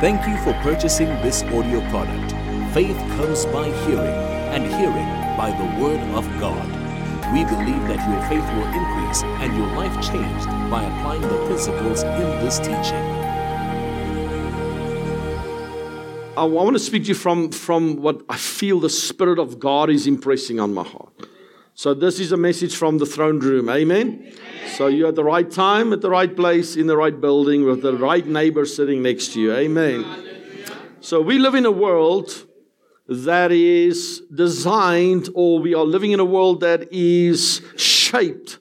Thank you for purchasing this audio product. Faith comes by hearing, and hearing by the Word of God. We believe that your faith will increase and your life changed by applying the principles in this teaching. I want to speak to you from, from what I feel the Spirit of God is impressing on my heart. So, this is a message from the throne room. Amen? Amen. So, you're at the right time, at the right place, in the right building, with the right neighbor sitting next to you. Amen. So, we live in a world that is designed, or we are living in a world that is shaped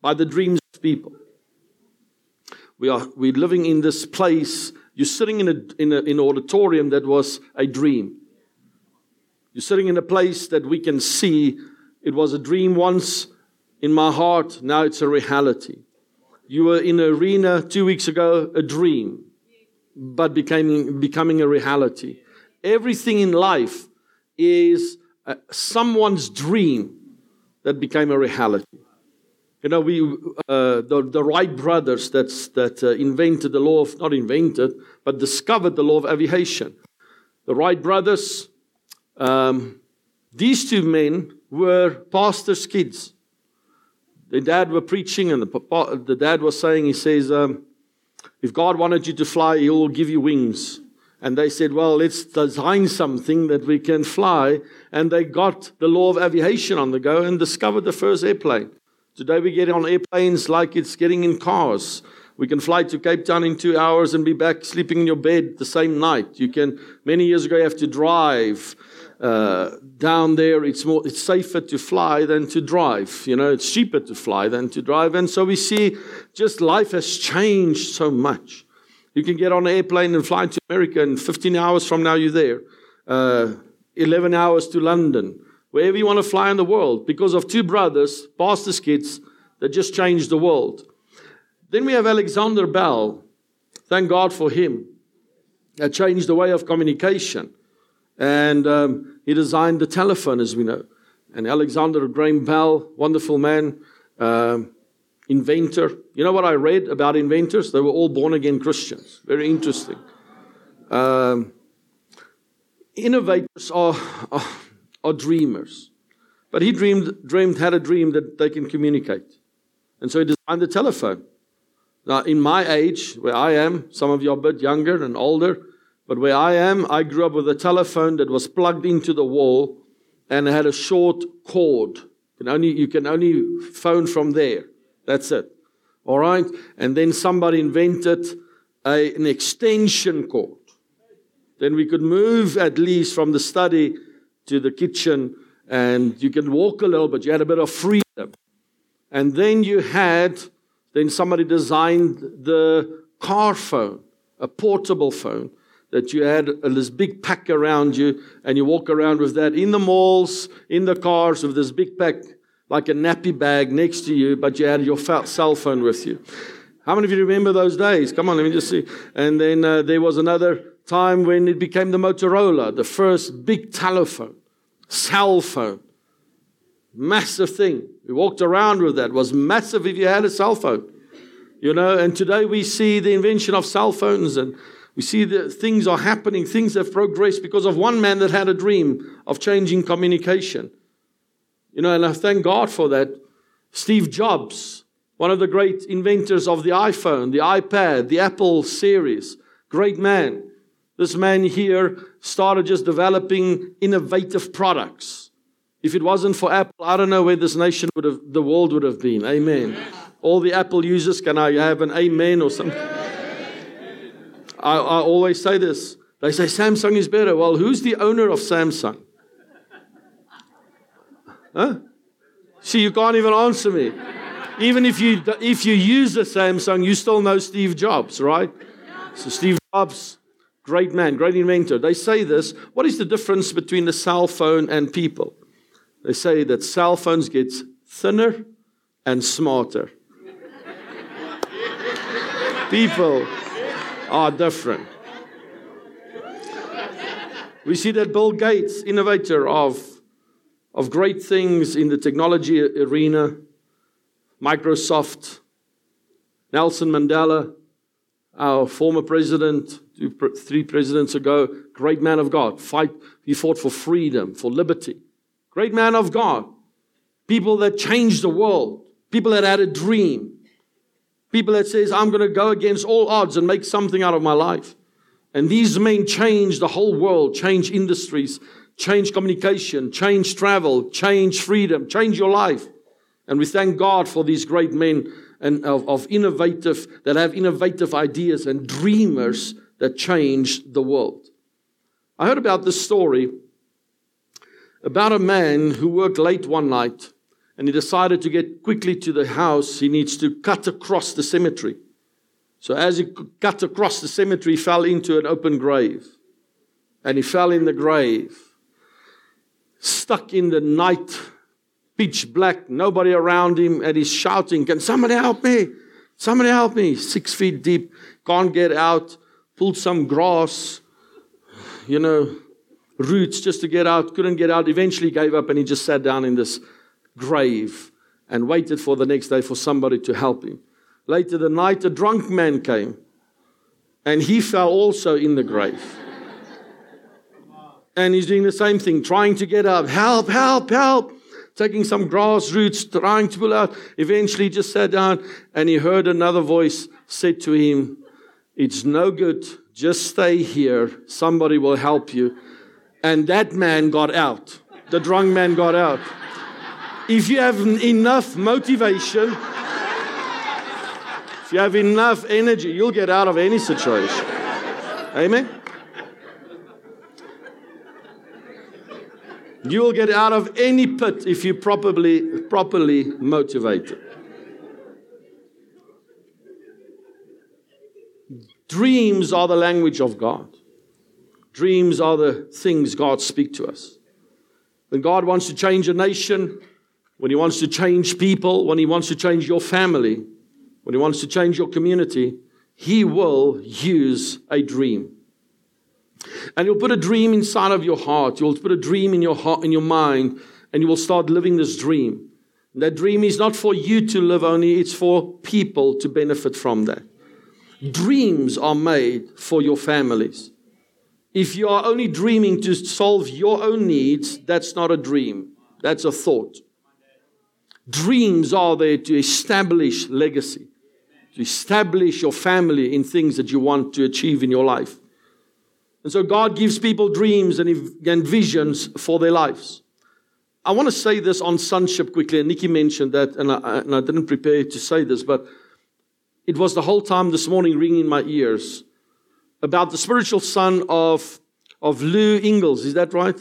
by the dreams of people. We are we're living in this place you're sitting in, in, a, in an auditorium that was a dream. You're sitting in a place that we can see it was a dream once in my heart, now it's a reality. You were in an arena two weeks ago, a dream, but becoming, becoming a reality. Everything in life is uh, someone's dream that became a reality. You know, we, uh, the, the Wright brothers that's, that uh, invented the law of, not invented, but discovered the law of aviation. The Wright brothers, um, these two men were pastors' kids. The dad were preaching, and the, the dad was saying, he says, um, if God wanted you to fly, he will give you wings. And they said, well, let's design something that we can fly. And they got the law of aviation on the go and discovered the first airplane. Today we get on airplanes like it's getting in cars. We can fly to Cape Town in two hours and be back sleeping in your bed the same night. You can, many years ago, you have to drive. Uh, down there, it's more, it's safer to fly than to drive. You know, it's cheaper to fly than to drive. And so we see just life has changed so much. You can get on an airplane and fly to America, and 15 hours from now, you're there. Uh, 11 hours to London wherever you want to fly in the world because of two brothers, pastors' kids, that just changed the world. Then we have Alexander Bell. Thank God for him. That changed the way of communication. And um, he designed the telephone, as we know. And Alexander Graham Bell, wonderful man, um, inventor. You know what I read about inventors? They were all born again Christians. Very interesting. Um, innovators are, are are dreamers. But he dreamed, dreamed, had a dream that they can communicate. And so he designed the telephone. Now, in my age, where I am, some of you are a bit younger and older, but where I am, I grew up with a telephone that was plugged into the wall and had a short cord. You can only, you can only phone from there. That's it. All right? And then somebody invented a, an extension cord. Then we could move at least from the study to the kitchen and you could walk a little bit. You had a bit of freedom. And then you had, then somebody designed the car phone, a portable phone that you had this big pack around you and you walk around with that in the malls, in the cars with this big pack like a nappy bag next to you, but you had your cell phone with you. How many of you remember those days? Come on, let me just see. And then uh, there was another time when it became the Motorola, the first big telephone, cell phone. Massive thing. We walked around with that. It was massive if you had a cell phone. You know, and today we see the invention of cell phones and we see that things are happening, things have progressed because of one man that had a dream of changing communication. You know, and I thank God for that. Steve Jobs, one of the great inventors of the iPhone, the iPad, the Apple series, great man. This man here started just developing innovative products. If it wasn't for Apple, I don't know where this nation would have, the world would have been. Amen. All the Apple users, can I have an amen or something? I, I always say this. They say Samsung is better. Well, who's the owner of Samsung? Huh? See, you can't even answer me. Even if you if you use a Samsung, you still know Steve Jobs, right? So Steve Jobs Great man, great inventor. They say this. What is the difference between the cell phone and people? They say that cell phones get thinner and smarter. people are different. We see that Bill Gates, innovator of, of great things in the technology arena, Microsoft, Nelson Mandela, our former president, two, three presidents ago, great man of God. Fight, he fought for freedom, for liberty. Great man of God. People that changed the world. People that had a dream. People that says, I'm going to go against all odds and make something out of my life. And these men change the whole world, change industries, change communication, change travel, change freedom, change your life. And we thank God for these great men and of, of innovative that have innovative ideas and dreamers that change the world. I heard about this story about a man who worked late one night and he decided to get quickly to the house. He needs to cut across the cemetery. So, as he cut across the cemetery, he fell into an open grave. And he fell in the grave, stuck in the night, pitch black, nobody around him, and he's shouting, Can somebody help me? Somebody help me. Six feet deep, can't get out, pulled some grass, you know, roots just to get out, couldn't get out, eventually gave up, and he just sat down in this grave and waited for the next day for somebody to help him. Later the night, a drunk man came and he fell also in the grave. and he's doing the same thing, trying to get up. Help, help, help. Taking some grass roots, trying to pull out. Eventually, just sat down and he heard another voice said to him, It's no good. Just stay here. Somebody will help you. And that man got out. The drunk man got out. If you have enough motivation, if you have enough energy, you'll get out of any situation. Amen? You will get out of any pit if you properly, properly motivated. Dreams are the language of God. Dreams are the things God speaks to us. When God wants to change a nation, when He wants to change people, when He wants to change your family, when He wants to change your community, He will use a dream. And He'll put a dream inside of your heart. You'll put a dream in your heart, in your mind, and you will start living this dream. And that dream is not for you to live only, it's for people to benefit from that. Dreams are made for your families. If you are only dreaming to solve your own needs, that's not a dream, that's a thought. Dreams are there to establish legacy, to establish your family in things that you want to achieve in your life. And so God gives people dreams and, and visions for their lives. I want to say this on sonship quickly, and Nikki mentioned that, and I, and I didn't prepare to say this, but it was the whole time this morning ringing in my ears about the spiritual son of, of Lou Ingalls. Is that right?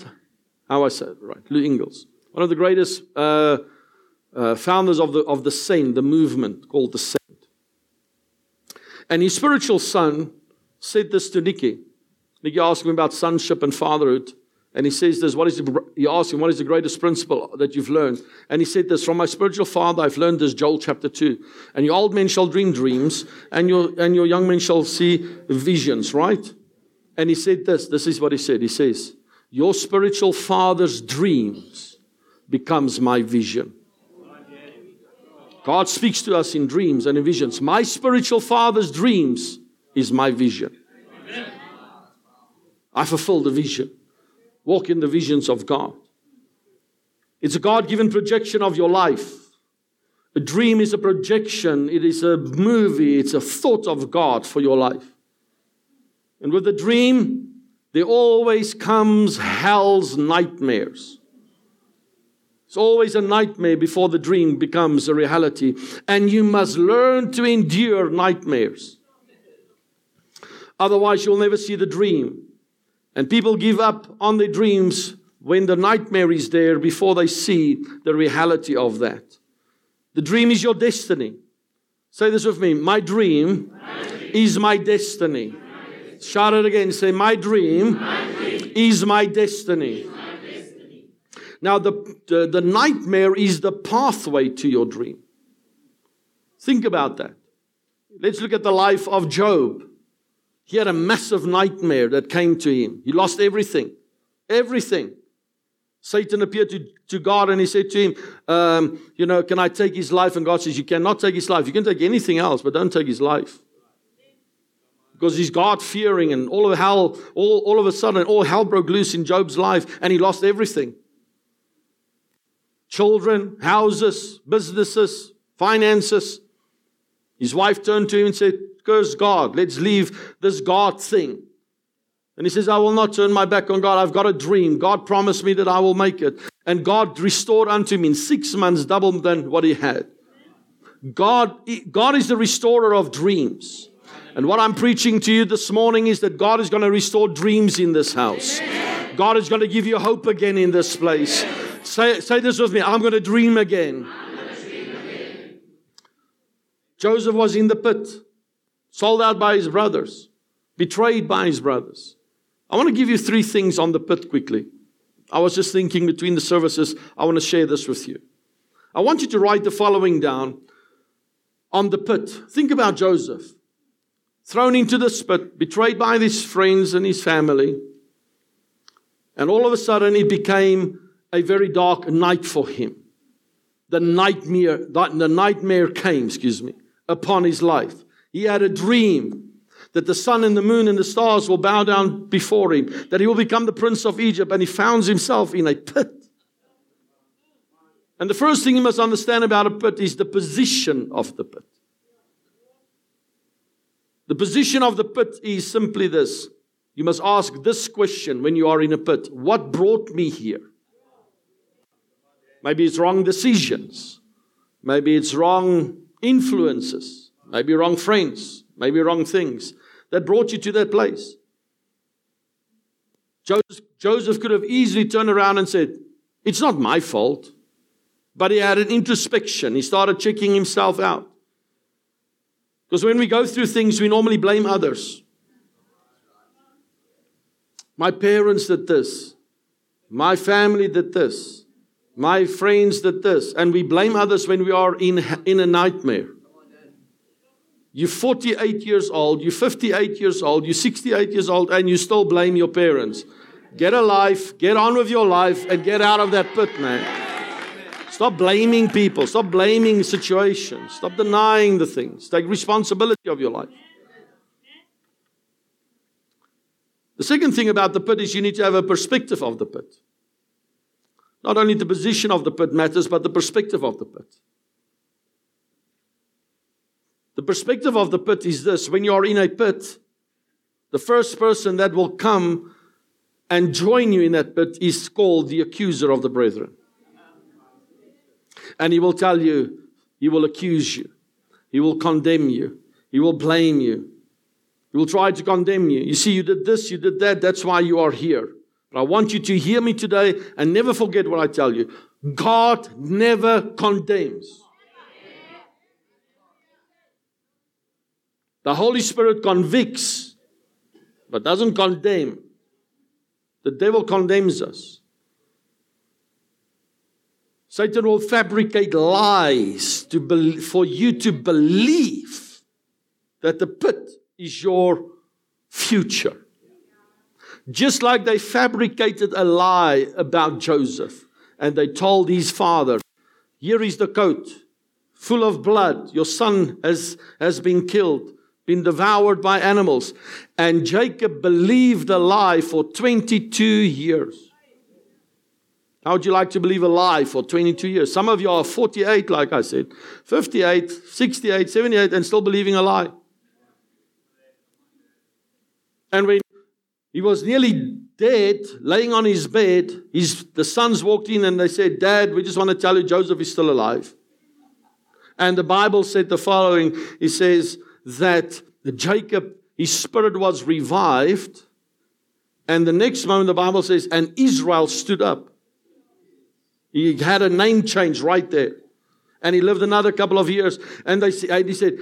How I said it right? Lou Ingalls. One of the greatest uh, uh, founders of the, of the saint, the movement called the saint. And his spiritual son said this to Nikki. Nikki asked him about sonship and fatherhood. And he says this, what is the, he asked him, what is the greatest principle that you've learned? And he said this, from my spiritual father, I've learned this, Joel chapter 2. And your old men shall dream dreams, and your, and your young men shall see visions, right? And he said this, this is what he said. He says, your spiritual father's dreams becomes my vision. God speaks to us in dreams and in visions. My spiritual father's dreams is my vision. I fulfill the vision. Walk in the visions of God. It's a God given projection of your life. A dream is a projection, it is a movie, it's a thought of God for your life. And with the dream, there always comes hell's nightmares. It's always a nightmare before the dream becomes a reality. And you must learn to endure nightmares. Otherwise, you'll never see the dream. And people give up on their dreams when the nightmare is there before they see the reality of that. The dream is your destiny. Say this with me. My dream, my dream. is my destiny. my Shout it again. Say, My dream, my dream. is my destiny. Now, the, the, the nightmare is the pathway to your dream. Think about that. Let's look at the life of Job. He had a massive nightmare that came to him. He lost everything. Everything. Satan appeared to, to God and he said to him, um, You know, can I take his life? And God says, You cannot take his life. You can take anything else, but don't take his life. because he's God fearing, and all of hell, all, all of a sudden, all hell broke loose in Job's life, and he lost everything children, houses, businesses, finances. His wife turned to him and said, Curse God, let's leave this God thing. And he says, I will not turn my back on God. I've got a dream. God promised me that I will make it. And God restored unto him in six months double than what he had. God, God is the restorer of dreams. And what I'm preaching to you this morning is that God is going to restore dreams in this house. God is going to give you hope again in this place. Say, say this with me I'm going to dream again. Joseph was in the pit, sold out by his brothers, betrayed by his brothers. I want to give you three things on the pit quickly. I was just thinking between the services, I want to share this with you. I want you to write the following down on the pit. Think about Joseph. Thrown into the pit, betrayed by his friends and his family. And all of a sudden, it became a very dark night for him. The nightmare, the nightmare came, excuse me, upon his life. He had a dream that the sun and the moon and the stars will bow down before him, that he will become the prince of Egypt, and he finds himself in a pit. And the first thing you must understand about a pit is the position of the pit. The position of the pit is simply this. You must ask this question when you are in a pit What brought me here? Maybe it's wrong decisions. Maybe it's wrong influences. Maybe wrong friends. Maybe wrong things that brought you to that place. Joseph, could have easily turned around and said, It's not my fault. But he had an introspection. He started checking himself out. Because when we go through things, we normally blame others. My parents did this. My family did this. My friends did this. And we blame others when we are in, in a nightmare. You're 48 years old, you're 58 years old, you're 68 years old, and you still blame your parents. Get a life, get on with your life, and get out of that pit, man. Stop blaming people, stop blaming situations, stop denying the things. Take responsibility of your life. The second thing about the pit is you need to have a perspective of the pit. Not only the position of the pit matters, but the perspective of the pit. The perspective of the pit is this when you are in a pit, the first person that will come and join you in that pit is called the accuser of the brethren. And he will tell you, he will accuse you, he will condemn you, he will blame you, he will try to condemn you. You see, you did this, you did that, that's why you are here. But I want you to hear me today and never forget what I tell you. God never condemns. The Holy Spirit convicts, but doesn't condemn. The devil condemns us. Satan will fabricate lies to be, for you to believe that the pit is your future. Just like they fabricated a lie about Joseph and they told his father, Here is the coat full of blood. Your son has, has been killed been devoured by animals. And Jacob believed a lie for 22 years. How would you like to believe a lie for 22 years? Some of you are 48, like I said, 58, 68, 78, and still believing a lie. And when he was nearly dead, laying on his bed, his, the sons walked in and they said, Dad, we just want to tell you Joseph is still alive. And the Bible said the following It says, that Jacob, his spirit was revived. And the next moment, the Bible says, and Israel stood up. He had a name change right there. And he lived another couple of years. And, they, and he said,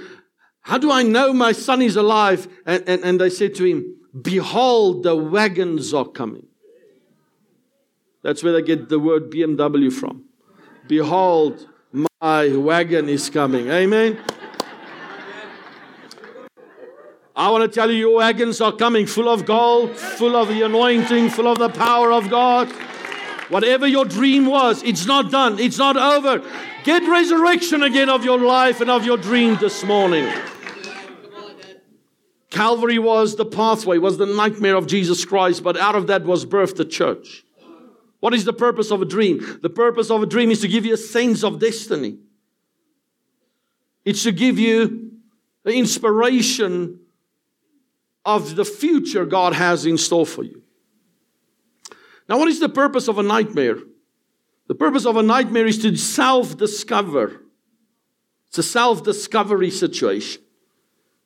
How do I know my son is alive? And, and, and they said to him, Behold, the wagons are coming. That's where they get the word BMW from. Behold, my wagon is coming. Amen. I want to tell you, your wagons are coming full of gold, full of the anointing, full of the power of God. Whatever your dream was, it's not done, it's not over. Get resurrection again of your life and of your dream this morning. Calvary was the pathway, was the nightmare of Jesus Christ, but out of that was birthed the church. What is the purpose of a dream? The purpose of a dream is to give you a sense of destiny. It's to give you the inspiration of the future God has in store for you. Now, what is the purpose of a nightmare? The purpose of a nightmare is to self discover. It's a self discovery situation.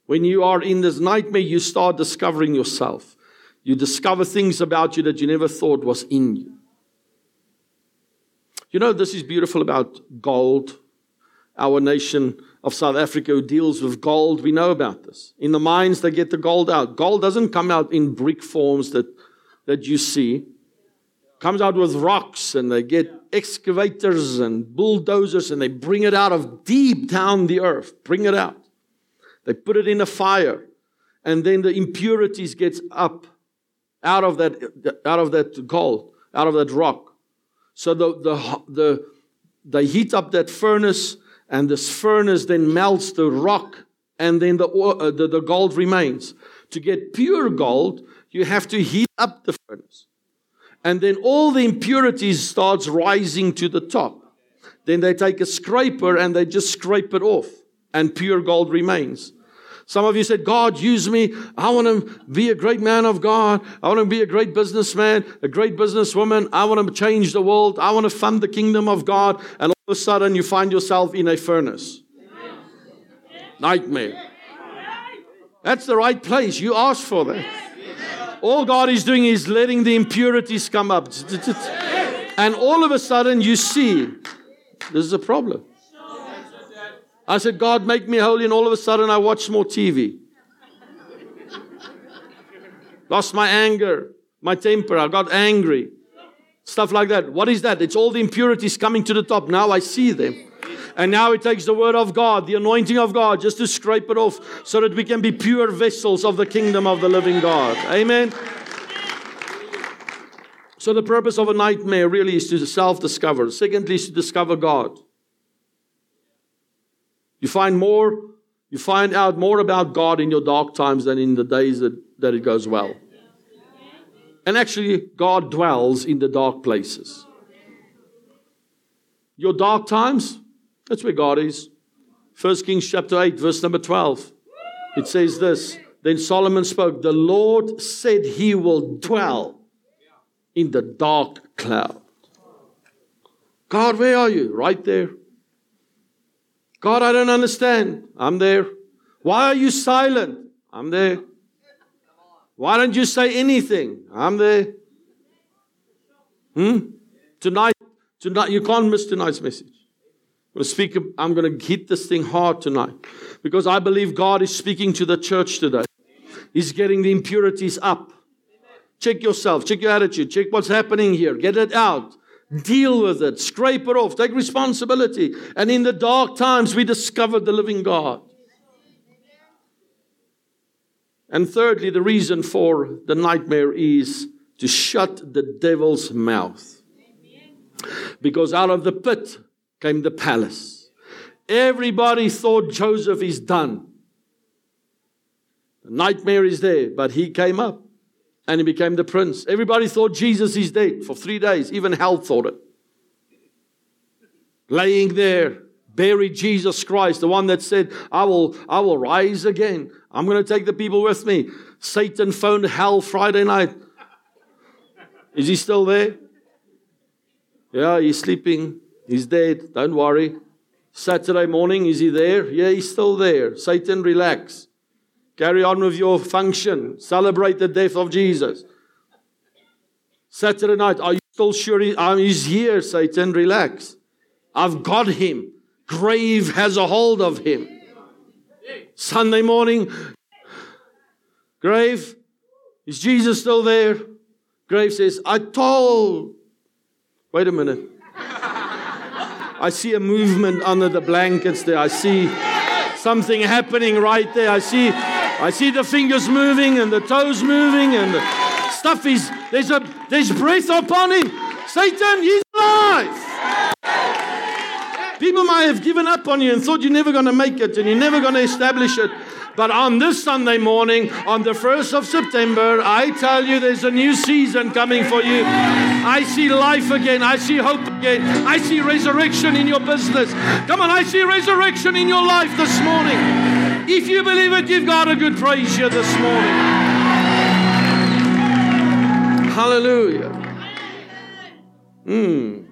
When you are in this nightmare, you start discovering yourself. You discover things about you that you never thought was in you. You know, this is beautiful about gold. Our nation of South Africa who deals with gold, we know about this. In the mines, they get the gold out. Gold doesn't come out in brick forms that, that you see. Comes out with rocks, and they get excavators and bulldozers, and they bring it out of deep down the earth. Bring it out. They put it in a fire, and then the impurities gets up out of that, out of that gold, out of that rock. So the, the, the, they heat up that furnace, and this furnace then melts the rock, and then the, uh, the, the gold remains. To get pure gold, you have to heat up the furnace. And then all the impurities starts rising to the top. Then they take a scraper and they just scrape it off, and pure gold remains. Some of you said, God, use me. I want to be a great man of God. I want to be a great businessman, a great businesswoman. I want to change the world. I want to fund the kingdom of God. And all of a sudden, you find yourself in a furnace. Nightmare. That's the right place. You asked for that. All God is doing is letting the impurities come up. And all of a sudden, you see this is a problem. I said, God, make me holy, and all of a sudden I watched more TV. Lost my anger, my temper, I got angry. Stuff like that. What is that? It's all the impurities coming to the top. Now I see them. And now it takes the word of God, the anointing of God, just to scrape it off so that we can be pure vessels of the kingdom of the living God. Amen. So, the purpose of a nightmare really is to self discover. Secondly, is to discover God. You find more, you find out more about God in your dark times than in the days that, that it goes well. And actually, God dwells in the dark places. Your dark times, that's where God is. First Kings chapter 8, verse number 12. It says this Then Solomon spoke, The Lord said he will dwell in the dark cloud. God, where are you? Right there. God, I don't understand. I'm there. Why are you silent? I'm there. Why don't you say anything? I'm there. Hmm? Tonight, tonight, you can't miss tonight's message. I'm going to speak, I'm going to hit this thing hard tonight because I believe God is speaking to the church today. He's getting the impurities up. Check yourself, check your attitude, check what's happening here, get it out. Deal with it. Scrape it off. Take responsibility. And in the dark times, we discovered the living God. And thirdly, the reason for the nightmare is to shut the devil's mouth. Because out of the pit came the palace. Everybody thought Joseph is done. The nightmare is there, but he came up and he became the prince. Everybody thought Jesus is dead for three days. Even hell thought it. Laying there, buried Jesus Christ, the one that said, I will, I will rise again. I'm going to take the people with me. Satan phoned hell Friday night. Is he still there? Yeah, he's sleeping. He's dead. Don't worry. Saturday morning, is he there? Yeah, he's still there. Satan, relax. Carry on with your function. Celebrate the death of Jesus. Saturday night, are you still sure he, um, he's here, Satan? Relax. I've got him. Grave has a hold of him. Sunday morning, grave, is Jesus still there? Grave says, I told. Wait a minute. I see a movement under the blankets there. I see something happening right there. I see I see the fingers moving and the toes moving and the stuff is there's a there's breath upon him. Satan, he's alive. People might have given up on you and thought you're never going to make it and you're never going to establish it. But on this Sunday morning, on the 1st of September, I tell you there's a new season coming for you. I see life again. I see hope again. I see resurrection in your business. Come on, I see resurrection in your life this morning. If you believe it, give God a good praise here this morning. Hallelujah. Hmm.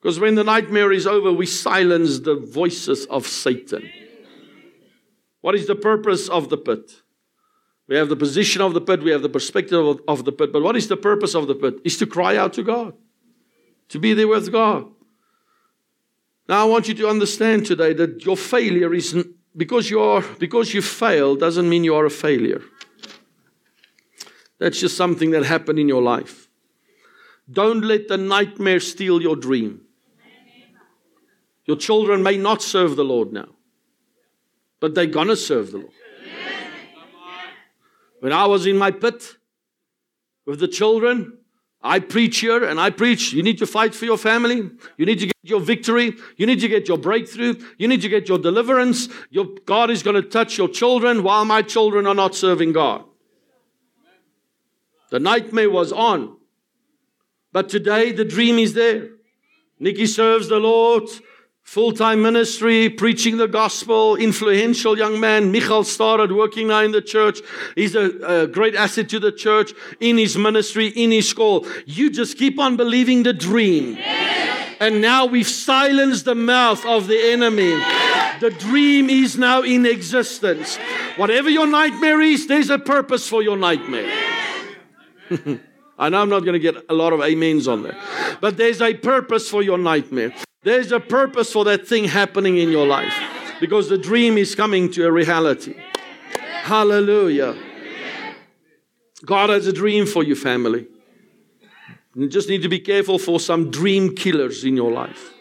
Because when the nightmare is over, we silence the voices of Satan. What is the purpose of the pit? We have the position of the pit, we have the perspective of, of the pit, but what is the purpose of the pit? Is to cry out to God, to be there with God. Now I want you to understand today that your failure is because you are because you fail doesn't mean you are a failure. That's just something that happened in your life. Don't let the nightmare steal your dream. Your children may not serve the Lord now but they're to serve the Lord. When I was in my pit with the children, I preach here and I preach. You need to fight for your family. You need to get your victory. You need to get your breakthrough. You need to get your deliverance. Your, God is going to touch your children while my children are not serving God. The nightmare was on. But today the dream is there. Nikki serves the Lord full time ministry, preaching the gospel, influential young man. Michal started working now in the church. He's a, a, great asset to the church in his ministry, in his school. You just keep on believing the dream. And now we've silenced the mouth of the enemy. The dream is now in existence. Whatever your nightmare is, there's a purpose for your nightmare. I know I'm not going to get a lot of amens on there, but there's a purpose for your nightmare. There's a purpose for that thing happening in your life because the dream is coming to a reality. Hallelujah. God has a dream for you, family. You just need to be careful for some dream killers in your life.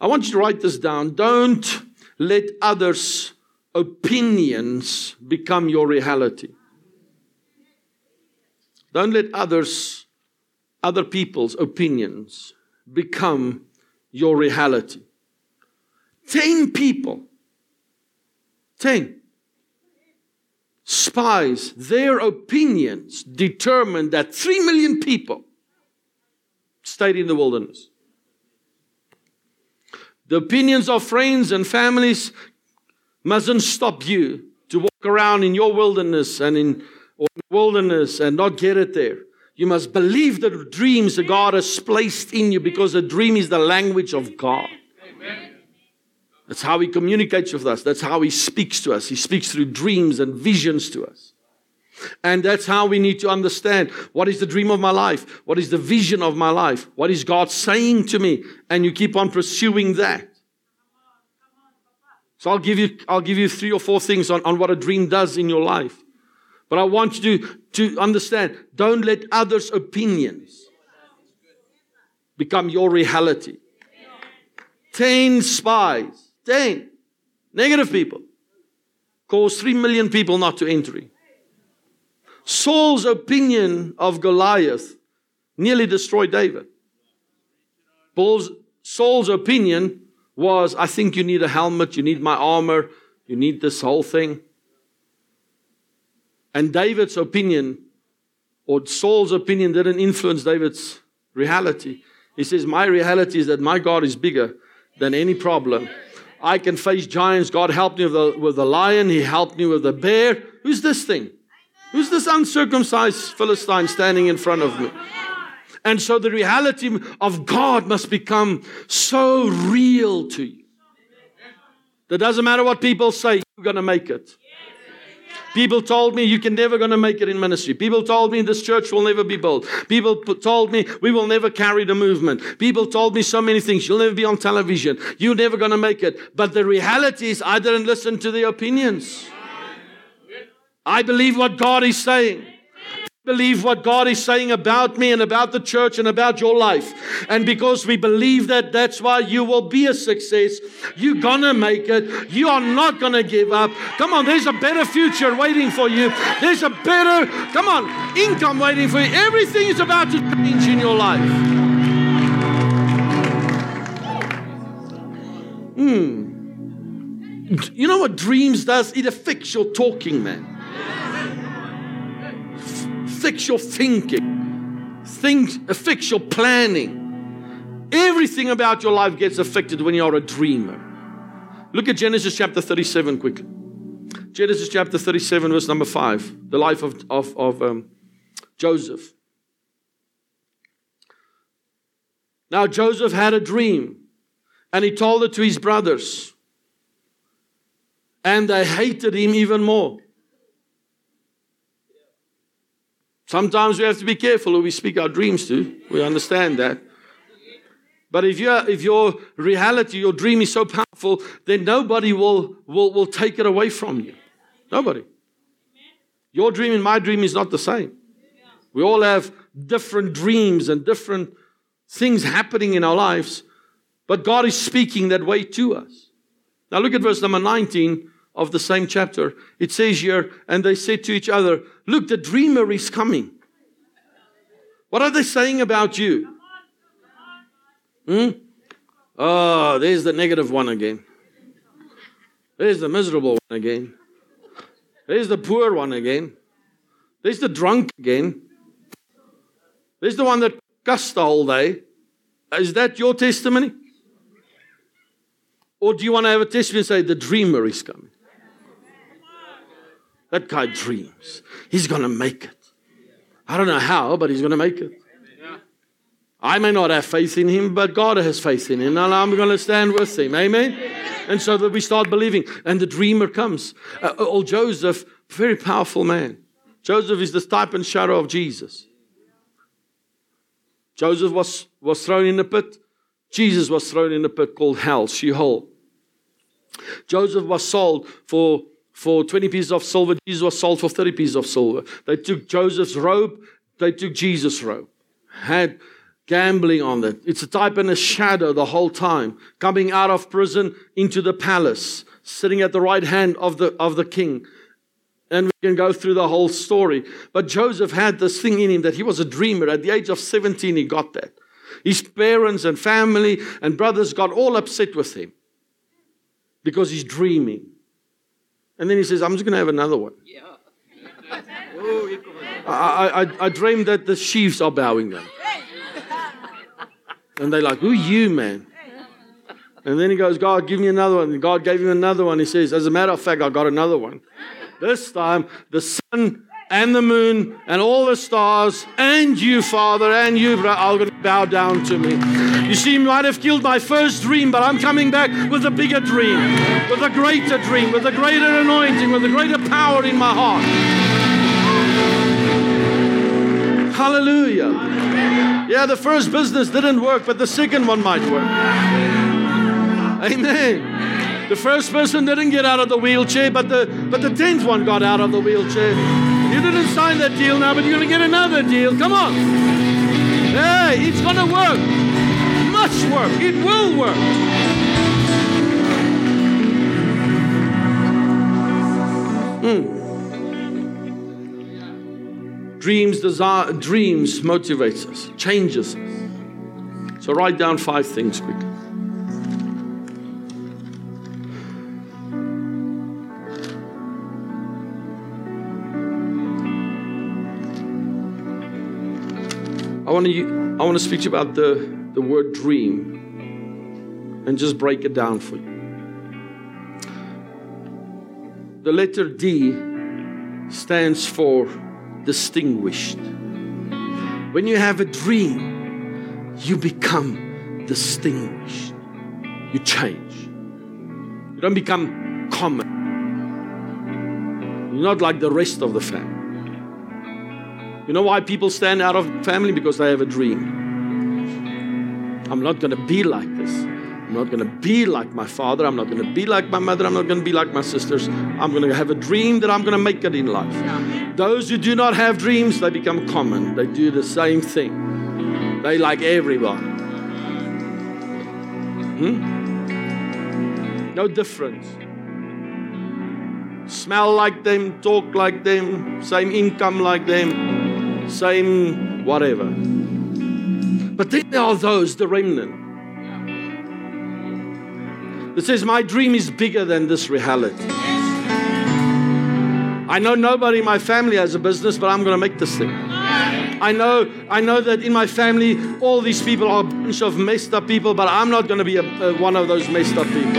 I want you to write this down. Don't let others' opinions become your reality. Don't let others other people's opinions become your reality. 10 people, 10 spies, their opinions determined that 3 million people stayed in the wilderness. The opinions of friends and families mustn't stop you to walk around in your wilderness and in, in wilderness and not get it there. You must believe the dreams that God has placed in you because a dream is the language of God. That's how He communicates with us. That's how He speaks to us. He speaks through dreams and visions to us. And that's how we need to understand what is the dream of my life? What is the vision of my life? What is God saying to me? And you keep on pursuing that. So I'll give you, I'll give you three or four things on, on what a dream does in your life. But I want you to, to understand don't let others' opinions become your reality. 10 spies, 10 negative people, caused 3 million people not to enter. Saul's opinion of Goliath nearly destroyed David. Paul's, Saul's opinion was I think you need a helmet, you need my armor, you need this whole thing. And David's opinion, or Saul's opinion, didn't influence David's reality. He says, My reality is that my God is bigger than any problem. I can face giants. God helped me with the, with the lion, He helped me with the bear. Who's this thing? Who's this uncircumcised Philistine standing in front of me? And so the reality of God must become so real to you. That doesn't matter what people say, you're going to make it. People told me you can never going to make it in ministry. People told me this church will never be built. People told me we will never carry the movement. People told me so many things. You'll never be on television. You're never going to make it. But the reality is I didn't listen to the opinions. I believe what God is saying believe what God is saying about me and about the church and about your life. And because we believe that, that's why you will be a success. You're gonna make it. You are not gonna give up. Come on, there's a better future waiting for you. There's a better, come on, income waiting for you. Everything is about to change in your life. Hmm. You know what dreams does? It affects your talking, man. Affects your thinking. Things affects your planning. Everything about your life gets affected when you're a dreamer. Look at Genesis chapter 37 quickly. Genesis chapter 37, verse number 5. The life of, of, of um, Joseph. Now, Joseph had a dream and he told it to his brothers and they hated him even more. Sometimes we have to be careful who we speak our dreams to. We understand that. But if, you if your reality, your dream is so powerful, then nobody will, will, will take it away from you. Nobody. Your dream and my dream is not the same. We all have different dreams and different things happening in our lives, but God is speaking that way to us. Now look at verse number 19 of the same chapter. It says here, and they said to each other, Look, the dreamer is coming. What are they saying about you? Hmm? Oh, there's the negative one again. There's the miserable one again. There's the poor one again. There's the drunk again. There's the one that cussed the whole day. Is that your testimony? Or do you want to have a testimony and say, the dreamer is coming? That guy dreams. He's going to make it. I don't know how, but he's going to make it. I may not have faith in him, but God has faith in him, and I'm going to stand with him. Amen? And so that we start believing. And the dreamer comes. Uh, old Joseph, very powerful man. Joseph is the type and shadow of Jesus. Joseph was, was thrown in a pit. Jesus was thrown in a pit called hell, Sheol. Joseph was sold for for 20 pieces of silver. Jesus was sold for 30 pieces of silver. They took Joseph's robe, they took Jesus' robe. Had gambling on it. It's a type and a shadow the whole time. Coming out of prison into the palace, sitting at the right hand of the, of the king. And we can go through the whole story. But Joseph had this thing in him that he was a dreamer. At the age of 17, he got that. His parents and family and brothers got all upset with him because he's dreaming. And then he says, I'm just going to have another one. Yeah. I, I, I dreamed that the sheaves are bowing them. And they're like, Who you, man? And then he goes, God, give me another one. And God gave him another one. He says, As a matter of fact, I got another one. This time, the sun and the moon and all the stars and you, Father, and you, brother, are going to bow down to me. You see, you might have killed my first dream, but I'm coming back with a bigger dream, with a greater dream, with a greater anointing, with a greater power in my heart. Hallelujah. Yeah, the first business didn't work, but the second one might work. Amen. The first person didn't get out of the wheelchair, but the but the tenth one got out of the wheelchair. You didn't sign that deal now, but you're to get another deal. Come on. Hey, it's to work. Much work. It will work. Mm. Dreams, desire, dreams motivates us, changes us. So write down five things quickly. I want to I want to speak to you about the, the word dream and just break it down for you. The letter D stands for distinguished. When you have a dream, you become distinguished. You change. You don't become common. You're not like the rest of the family. You know why people stand out of family? Because they have a dream. I'm not going to be like this. I'm not going to be like my father. I'm not going to be like my mother. I'm not going to be like my sisters. I'm going to have a dream that I'm going to make it in life. Those who do not have dreams, they become common. They do the same thing. They like everyone. Hmm? No difference. Smell like them, talk like them, same income like them same whatever. But then there are those, the remnant. that says, My dream is bigger than this reality. I know nobody in my family has a business, but I'm going to make this thing. I know, I know that in my family, all these people are a bunch of messed up people, but I'm not going to be a, a, one of those messed up people.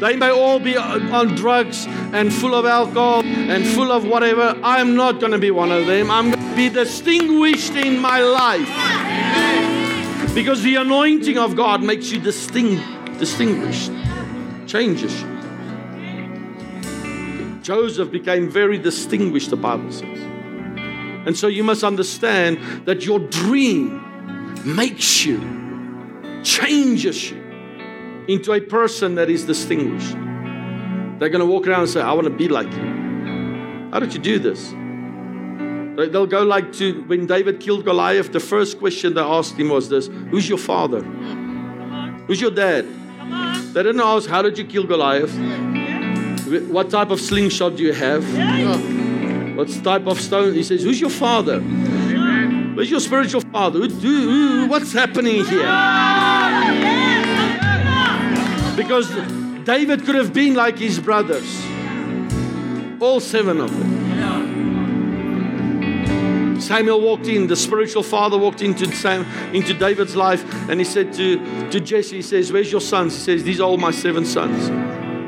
They may all be on drugs and full of alcohol and full of whatever. I'm not going to be one of them. I'm going to be distinguished in my life. Because the anointing of God makes you distinct, distinguished, changes you. Joseph became very distinguished, the Bible says. And so you must understand that your dream makes you, changes you into a person that is distinguished. They're going to walk around and say, I want to be like you. How did you do this? They'll go like to when David killed Goliath, the first question they asked him was this Who's your father? Who's your dad? They didn't ask, How did you kill Goliath? What type of slingshot do you have? What type of stone? He says, Who's your father? Where's your spiritual father? what's happening here? Because David could have been like his brothers, all seven of them. Samuel walked in, the spiritual father walked into Sam, into David's life, and he said to, to Jesse, he says, Where's your sons? He says, These are all my seven sons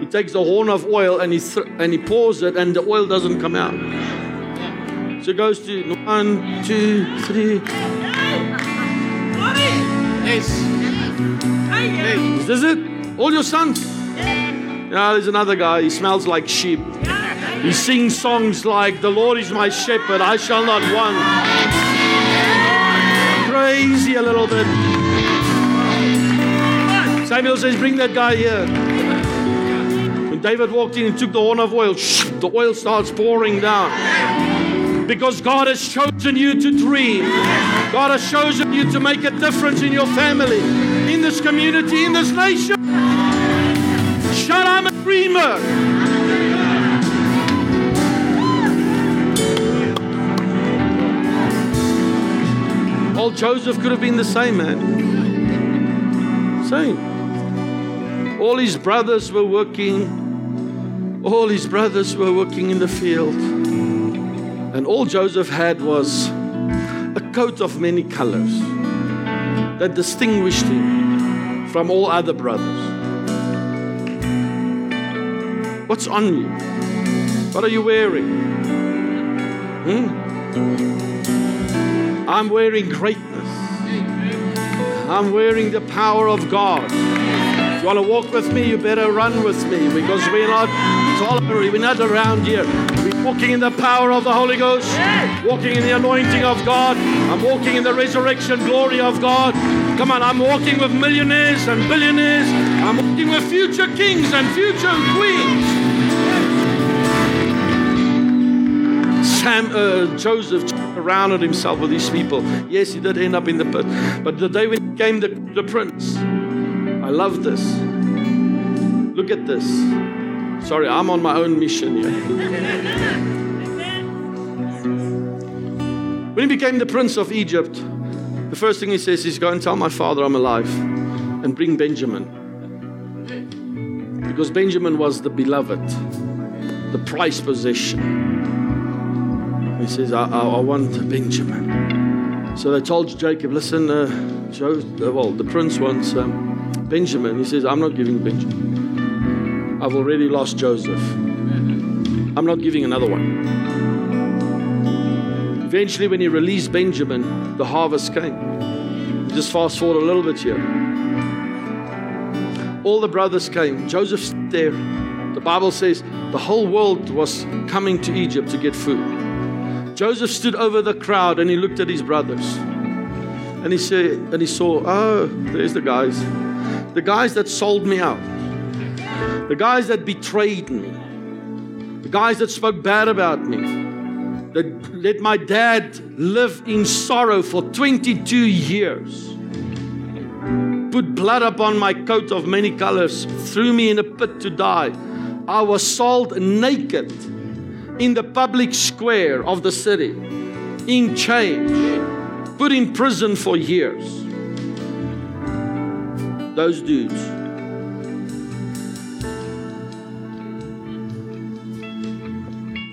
He takes the horn of oil and he, th- and he pours it, and the oil doesn't come out. So it goes to one, two, three. Yes. Is this it? All your sons? Yeah, ah, there's another guy. He smells like sheep. He sings songs like, The Lord is my shepherd, I shall not want. Crazy a little bit. Samuel says, Bring that guy here. When David walked in and took the horn of oil, the oil starts pouring down. Because God has chosen you to dream. God has chosen you to make a difference in your family, in this community, in this nation. Shout, I'm a dreamer. Old Joseph could have been the same man. Same. All his brothers were working all his brothers were working in the field. And all Joseph had was a coat of many colors that distinguished him from all other brothers. What's on you? What are you wearing? Hmm? I'm wearing greatness. I'm wearing the power of God. If you want to walk with me, you better run with me because we're not tolerant. We're not around here. We're walking in the power of the Holy Ghost, walking in the anointing of God. I'm walking in the resurrection glory of God. Come on, I'm walking with millionaires and billionaires. I'm walking with future kings and future queens. Sam, uh, Joseph surrounded himself with these people. Yes, he did end up in the pit, but the day when he became the, the prince, I love this. Look at this. Sorry, I'm on my own mission here. When he became the prince of Egypt, the first thing he says is, Go and tell my father I'm alive and bring Benjamin. Because Benjamin was the beloved, the prized possession. He says, I, I, I want Benjamin. So they told Jacob, Listen, uh, Joe, uh, well, the prince wants. Um, Benjamin. He says, I'm not giving Benjamin. I've already lost Joseph. I'm not giving another one. Eventually, when he released Benjamin, the harvest came. Just fast forward a little bit here. All the brothers came. Joseph's there. The Bible says the whole world was coming to Egypt to get food. Joseph stood over the crowd and he looked at his brothers. And he said, and he saw, oh, there's the guys. The guys that sold me out, the guys that betrayed me, the guys that spoke bad about me, that let my dad live in sorrow for 22 years, put blood upon my coat of many colors, threw me in a pit to die. I was sold naked in the public square of the city, in chains, put in prison for years. Those dudes.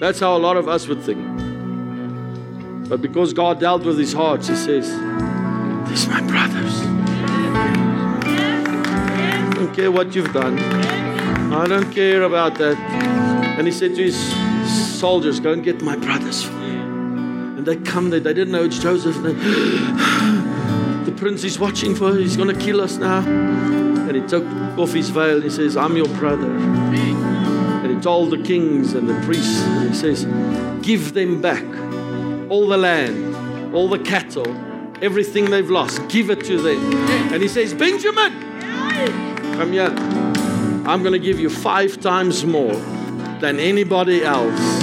That's how a lot of us would think. But because God dealt with his hearts, he says, These my brothers. I don't care what you've done. I don't care about that. And he said to his soldiers, Go and get my brothers. And they come there. They didn't know it's Joseph. the prince is watching for He's going to kill us now. And he took off his veil. He says, I'm your brother. And he told the kings and the priests, and he says, Give them back all the land, all the cattle, everything they've lost. Give it to them. And he says, Benjamin, come here. I'm going to give you five times more than anybody else.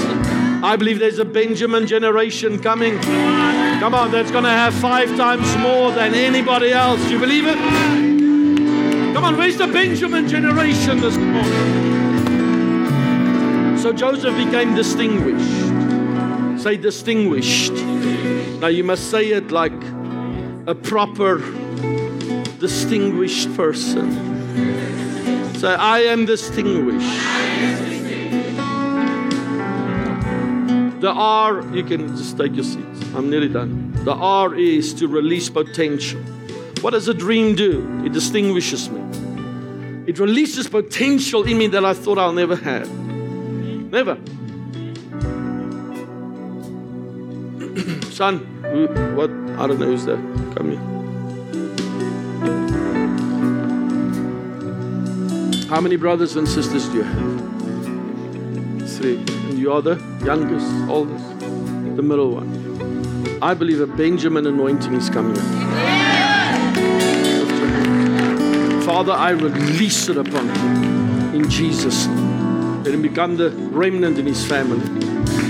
I believe there's a Benjamin generation coming. Come on, that's going to have five times more than anybody else. Do you believe it? Come on, where's the Benjamin generation this morning? So Joseph became distinguished. Say distinguished. Now you must say it like a proper, distinguished person. Say, I am distinguished. The R, you can just take your seats. I'm nearly done. The R is to release potential. What does a dream do? It distinguishes me. It releases potential in me that I thought I'll never have. Never. Son, who, what? I don't know who's there. Come here. How many brothers and sisters do you have? Three. You are the youngest, oldest, the middle one. I believe a Benjamin anointing is coming. Father, I release it upon him in Jesus' name. Let him become the remnant in his family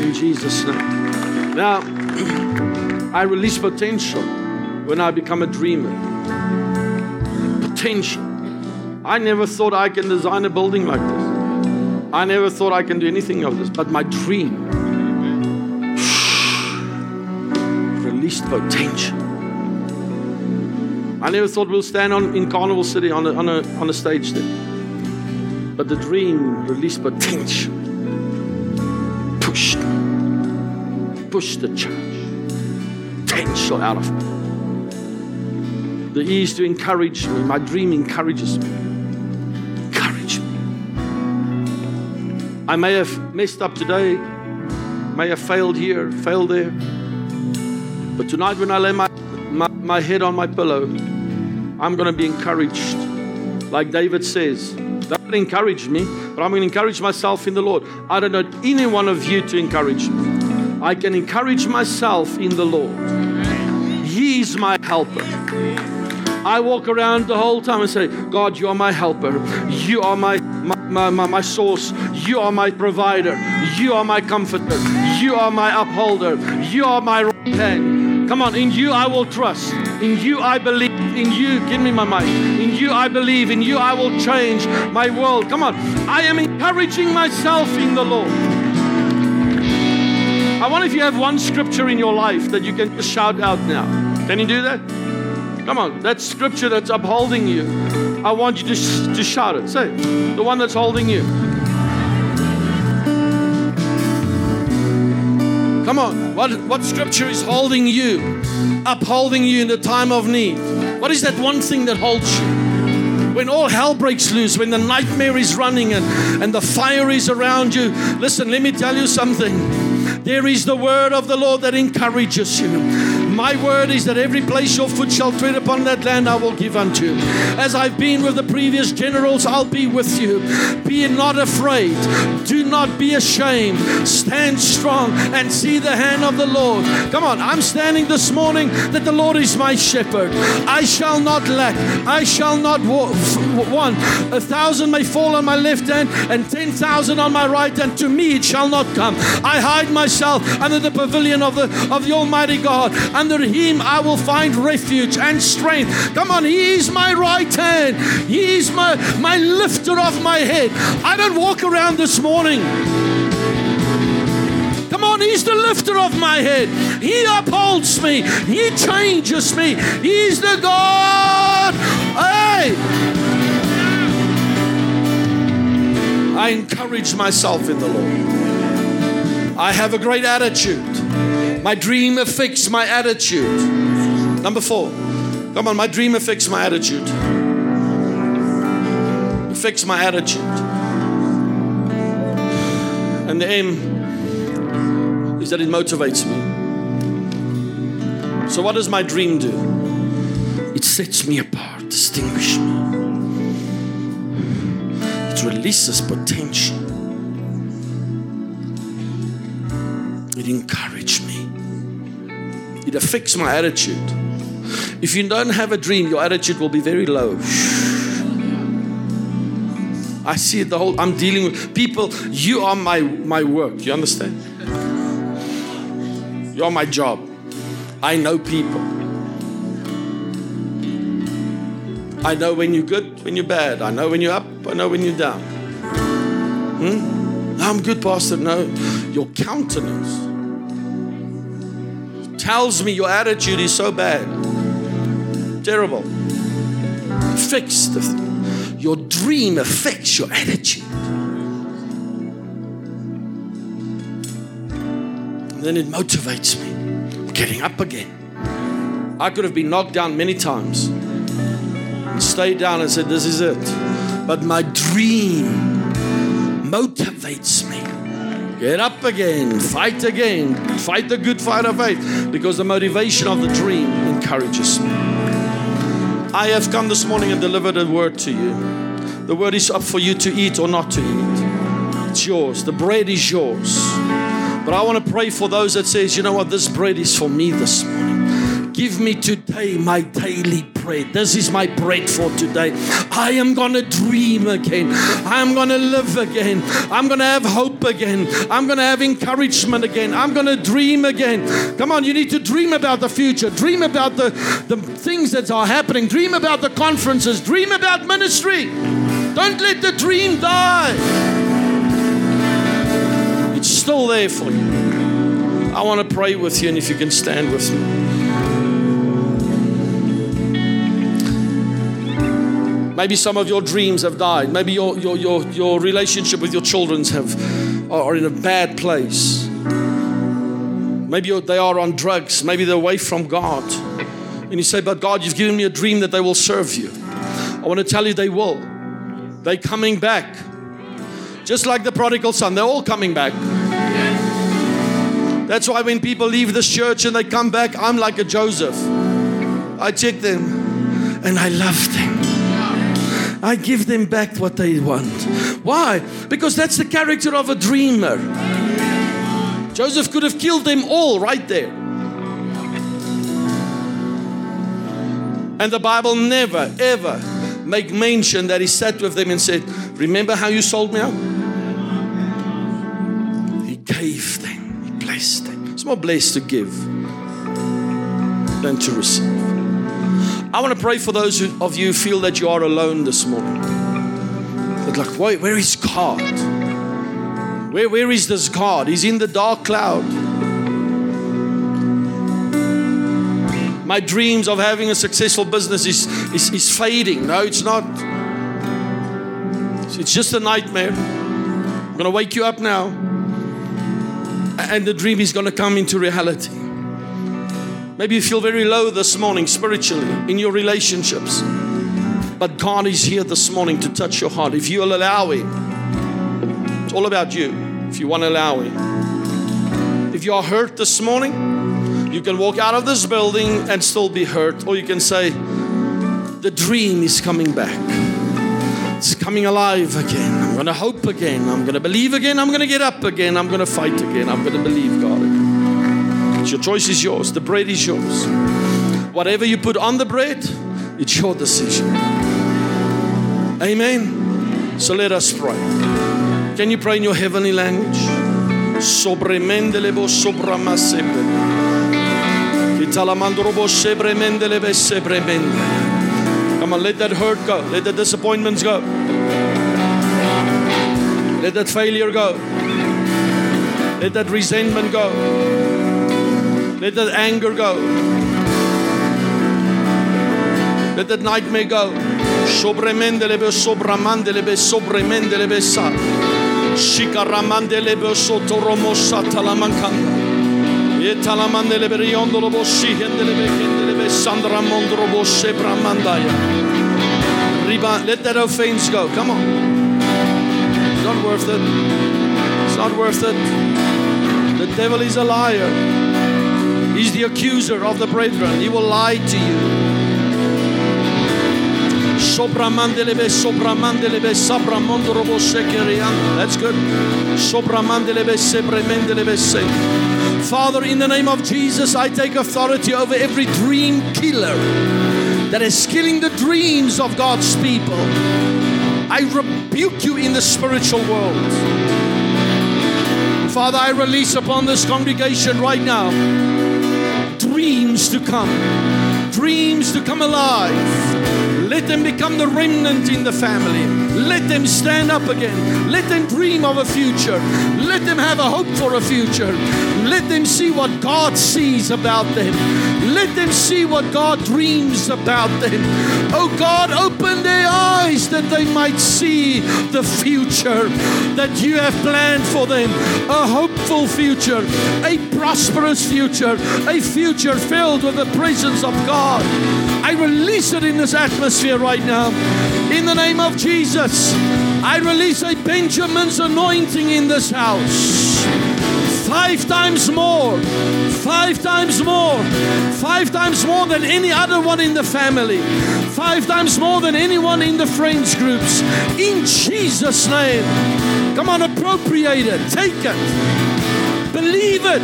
in Jesus' name. Now, I release potential when I become a dreamer. Potential. I never thought I can design a building like this. I never thought I can do anything of this, but my dream released potential. I never thought we'll stand on in Carnival City on a, on a, on a stage there. But the dream released potential. Pushed. Pushed the church. Potential out of me. The E is to encourage me. My dream encourages me. I may have messed up today, may have failed here, failed there. But tonight, when I lay my, my, my head on my pillow, I'm going to be encouraged. Like David says, don't encourage me, but I'm going to encourage myself in the Lord. I don't know any one of you to encourage me. I can encourage myself in the Lord. He is my helper. I walk around the whole time and say, God, you are my helper. You are my, my, my, my, source. You are my provider. You are my comforter. You are my upholder. You are my right hand. Come on, in you I will trust. In you I believe. In you, give me my mic. In you I believe. In you I will change my world. Come on. I am encouraging myself in the Lord. I wonder if you have one scripture in your life that you can just shout out now. Can you do that? Come on, that scripture that's upholding you. I want you to, sh- to shout it. Say, the one that's holding you. Come on, what, what scripture is holding you, upholding you in the time of need? What is that one thing that holds you? When all hell breaks loose, when the nightmare is running and, and the fire is around you, listen, let me tell you something. There is the word of the Lord that encourages you. My word is that every place your foot shall tread upon that land I will give unto. You. As I've been with the previous generals, I'll be with you. Be not afraid. Do not be ashamed. Stand strong and see the hand of the Lord. Come on, I'm standing this morning that the Lord is my shepherd. I shall not lack. I shall not want. A thousand may fall on my left hand and ten thousand on my right hand. To me it shall not come. I hide myself under the pavilion of the of the Almighty God. Him I will find refuge and strength. Come on, He is my right hand. He is my my lifter of my head. I don't walk around this morning. Come on, He's the lifter of my head. He upholds me. He changes me. He's the God. Hey! I encourage myself in the Lord. I have a great attitude. My dream affects my attitude. Number four. Come on, my dream affects my attitude. Affects my attitude. And the aim is that it motivates me. So, what does my dream do? It sets me apart, distinguishes me. It releases potential. It encourages me. It affects my attitude. If you don't have a dream, your attitude will be very low. I see it the whole I'm dealing with people, you are my my work. You understand? You're my job. I know people. I know when you're good, when you're bad. I know when you're up, I know when you're down. Hmm? I'm good, Pastor. No, your countenance tells me your attitude is so bad. Terrible. Fix the your dream affects your attitude. And then it motivates me. I'm Getting up again. I could have been knocked down many times and stayed down and said, This is it. But my dream motivates me. Get up again, fight again, fight the good fight of faith because the motivation of the dream encourages me. I have come this morning and delivered a word to you. The word is up for you to eat or not to eat. It's yours. The bread is yours. But I want to pray for those that says, you know what, this bread is for me this morning. Give me today my daily bread. This is my bread for today. I am going to dream again. I'm going to live again. I'm going to have hope again. I'm going to have encouragement again. I'm going to dream again. Come on, you need to dream about the future. Dream about the, the things that are happening. Dream about the conferences. Dream about ministry. Don't let the dream die. It's still there for you. I want to pray with you, and if you can stand with me. Maybe some of your dreams have died. Maybe your, your, your, your relationship with your children have, are in a bad place. Maybe they are on drugs. Maybe they're away from God. And you say, But God, you've given me a dream that they will serve you. I want to tell you they will. They're coming back. Just like the prodigal son, they're all coming back. That's why when people leave this church and they come back, I'm like a Joseph. I check them and I love them. I give them back what they want. Why? Because that's the character of a dreamer. Joseph could have killed them all right there. And the Bible never, ever make mention that he sat with them and said, Remember how you sold me out? He gave them, he blessed them. It's more blessed to give than to receive. I want to pray for those of you who feel that you are alone this morning. But like, wait, where is God? Where, where is this God? He's in the dark cloud. My dreams of having a successful business is, is, is fading. No, it's not. It's just a nightmare. I'm going to wake you up now. And the dream is going to come into reality. Maybe you feel very low this morning spiritually in your relationships. But God is here this morning to touch your heart. If you'll allow Him, it's all about you. If you want to allow Him. If you are hurt this morning, you can walk out of this building and still be hurt. Or you can say, The dream is coming back. It's coming alive again. I'm going to hope again. I'm going to believe again. I'm going to get up again. I'm going to fight again. I'm going to believe God Your choice is yours. The bread is yours. Whatever you put on the bread, it's your decision. Amen. So let us pray. Can you pray in your heavenly language? Sobremendelebo sobramasebre. Kitalamandrobo sebremendelebe sebremende. Come on, let that hurt go. Let the disappointments go. Let that failure go. Let that resentment go. Let that anger go. Let that nightmare go. Sobremendelebe sobramandelebe sobremendelebe sa. Shikaramandele besotoromo satalamankanda. Etalamandele beriondolo boshi hendele bekendele besandra mondro boshe bramandaya. Riba, let that offense go. Come on. It's not worth it. It's not worth it. The devil is a liar. He's the accuser of the brethren. He will lie to you. That's good. Father, in the name of Jesus, I take authority over every dream killer that is killing the dreams of God's people. I rebuke you in the spiritual world. Father, I release upon this congregation right now dreams to come, dreams to come alive. Let them become the remnant in the family. Let them stand up again. Let them dream of a future. Let them have a hope for a future. Let them see what God sees about them. Let them see what God dreams about them. Oh God, open their eyes that they might see the future that you have planned for them. A hopeful future, a prosperous future, a future filled with the presence of God. I release it in this atmosphere right now. In the name of Jesus, I release a Benjamin's anointing in this house. Five times more, five times more, five times more than any other one in the family, five times more than anyone in the friends groups. In Jesus' name. Come on, appropriate it, take it, believe it.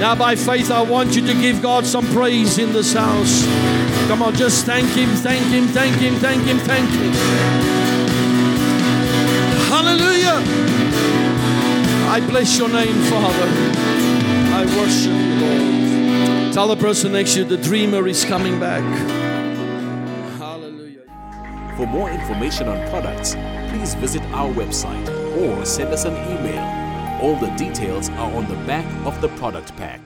Now, by faith, I want you to give God some praise in this house. Come on, just thank Him, thank Him, thank Him, thank Him, thank Him. Hallelujah. I bless your name, Father. I worship you, Lord. Tell the person next to you the dreamer is coming back. Hallelujah. For more information on products, please visit our website or send us an email. All the details are on the back of the product pack.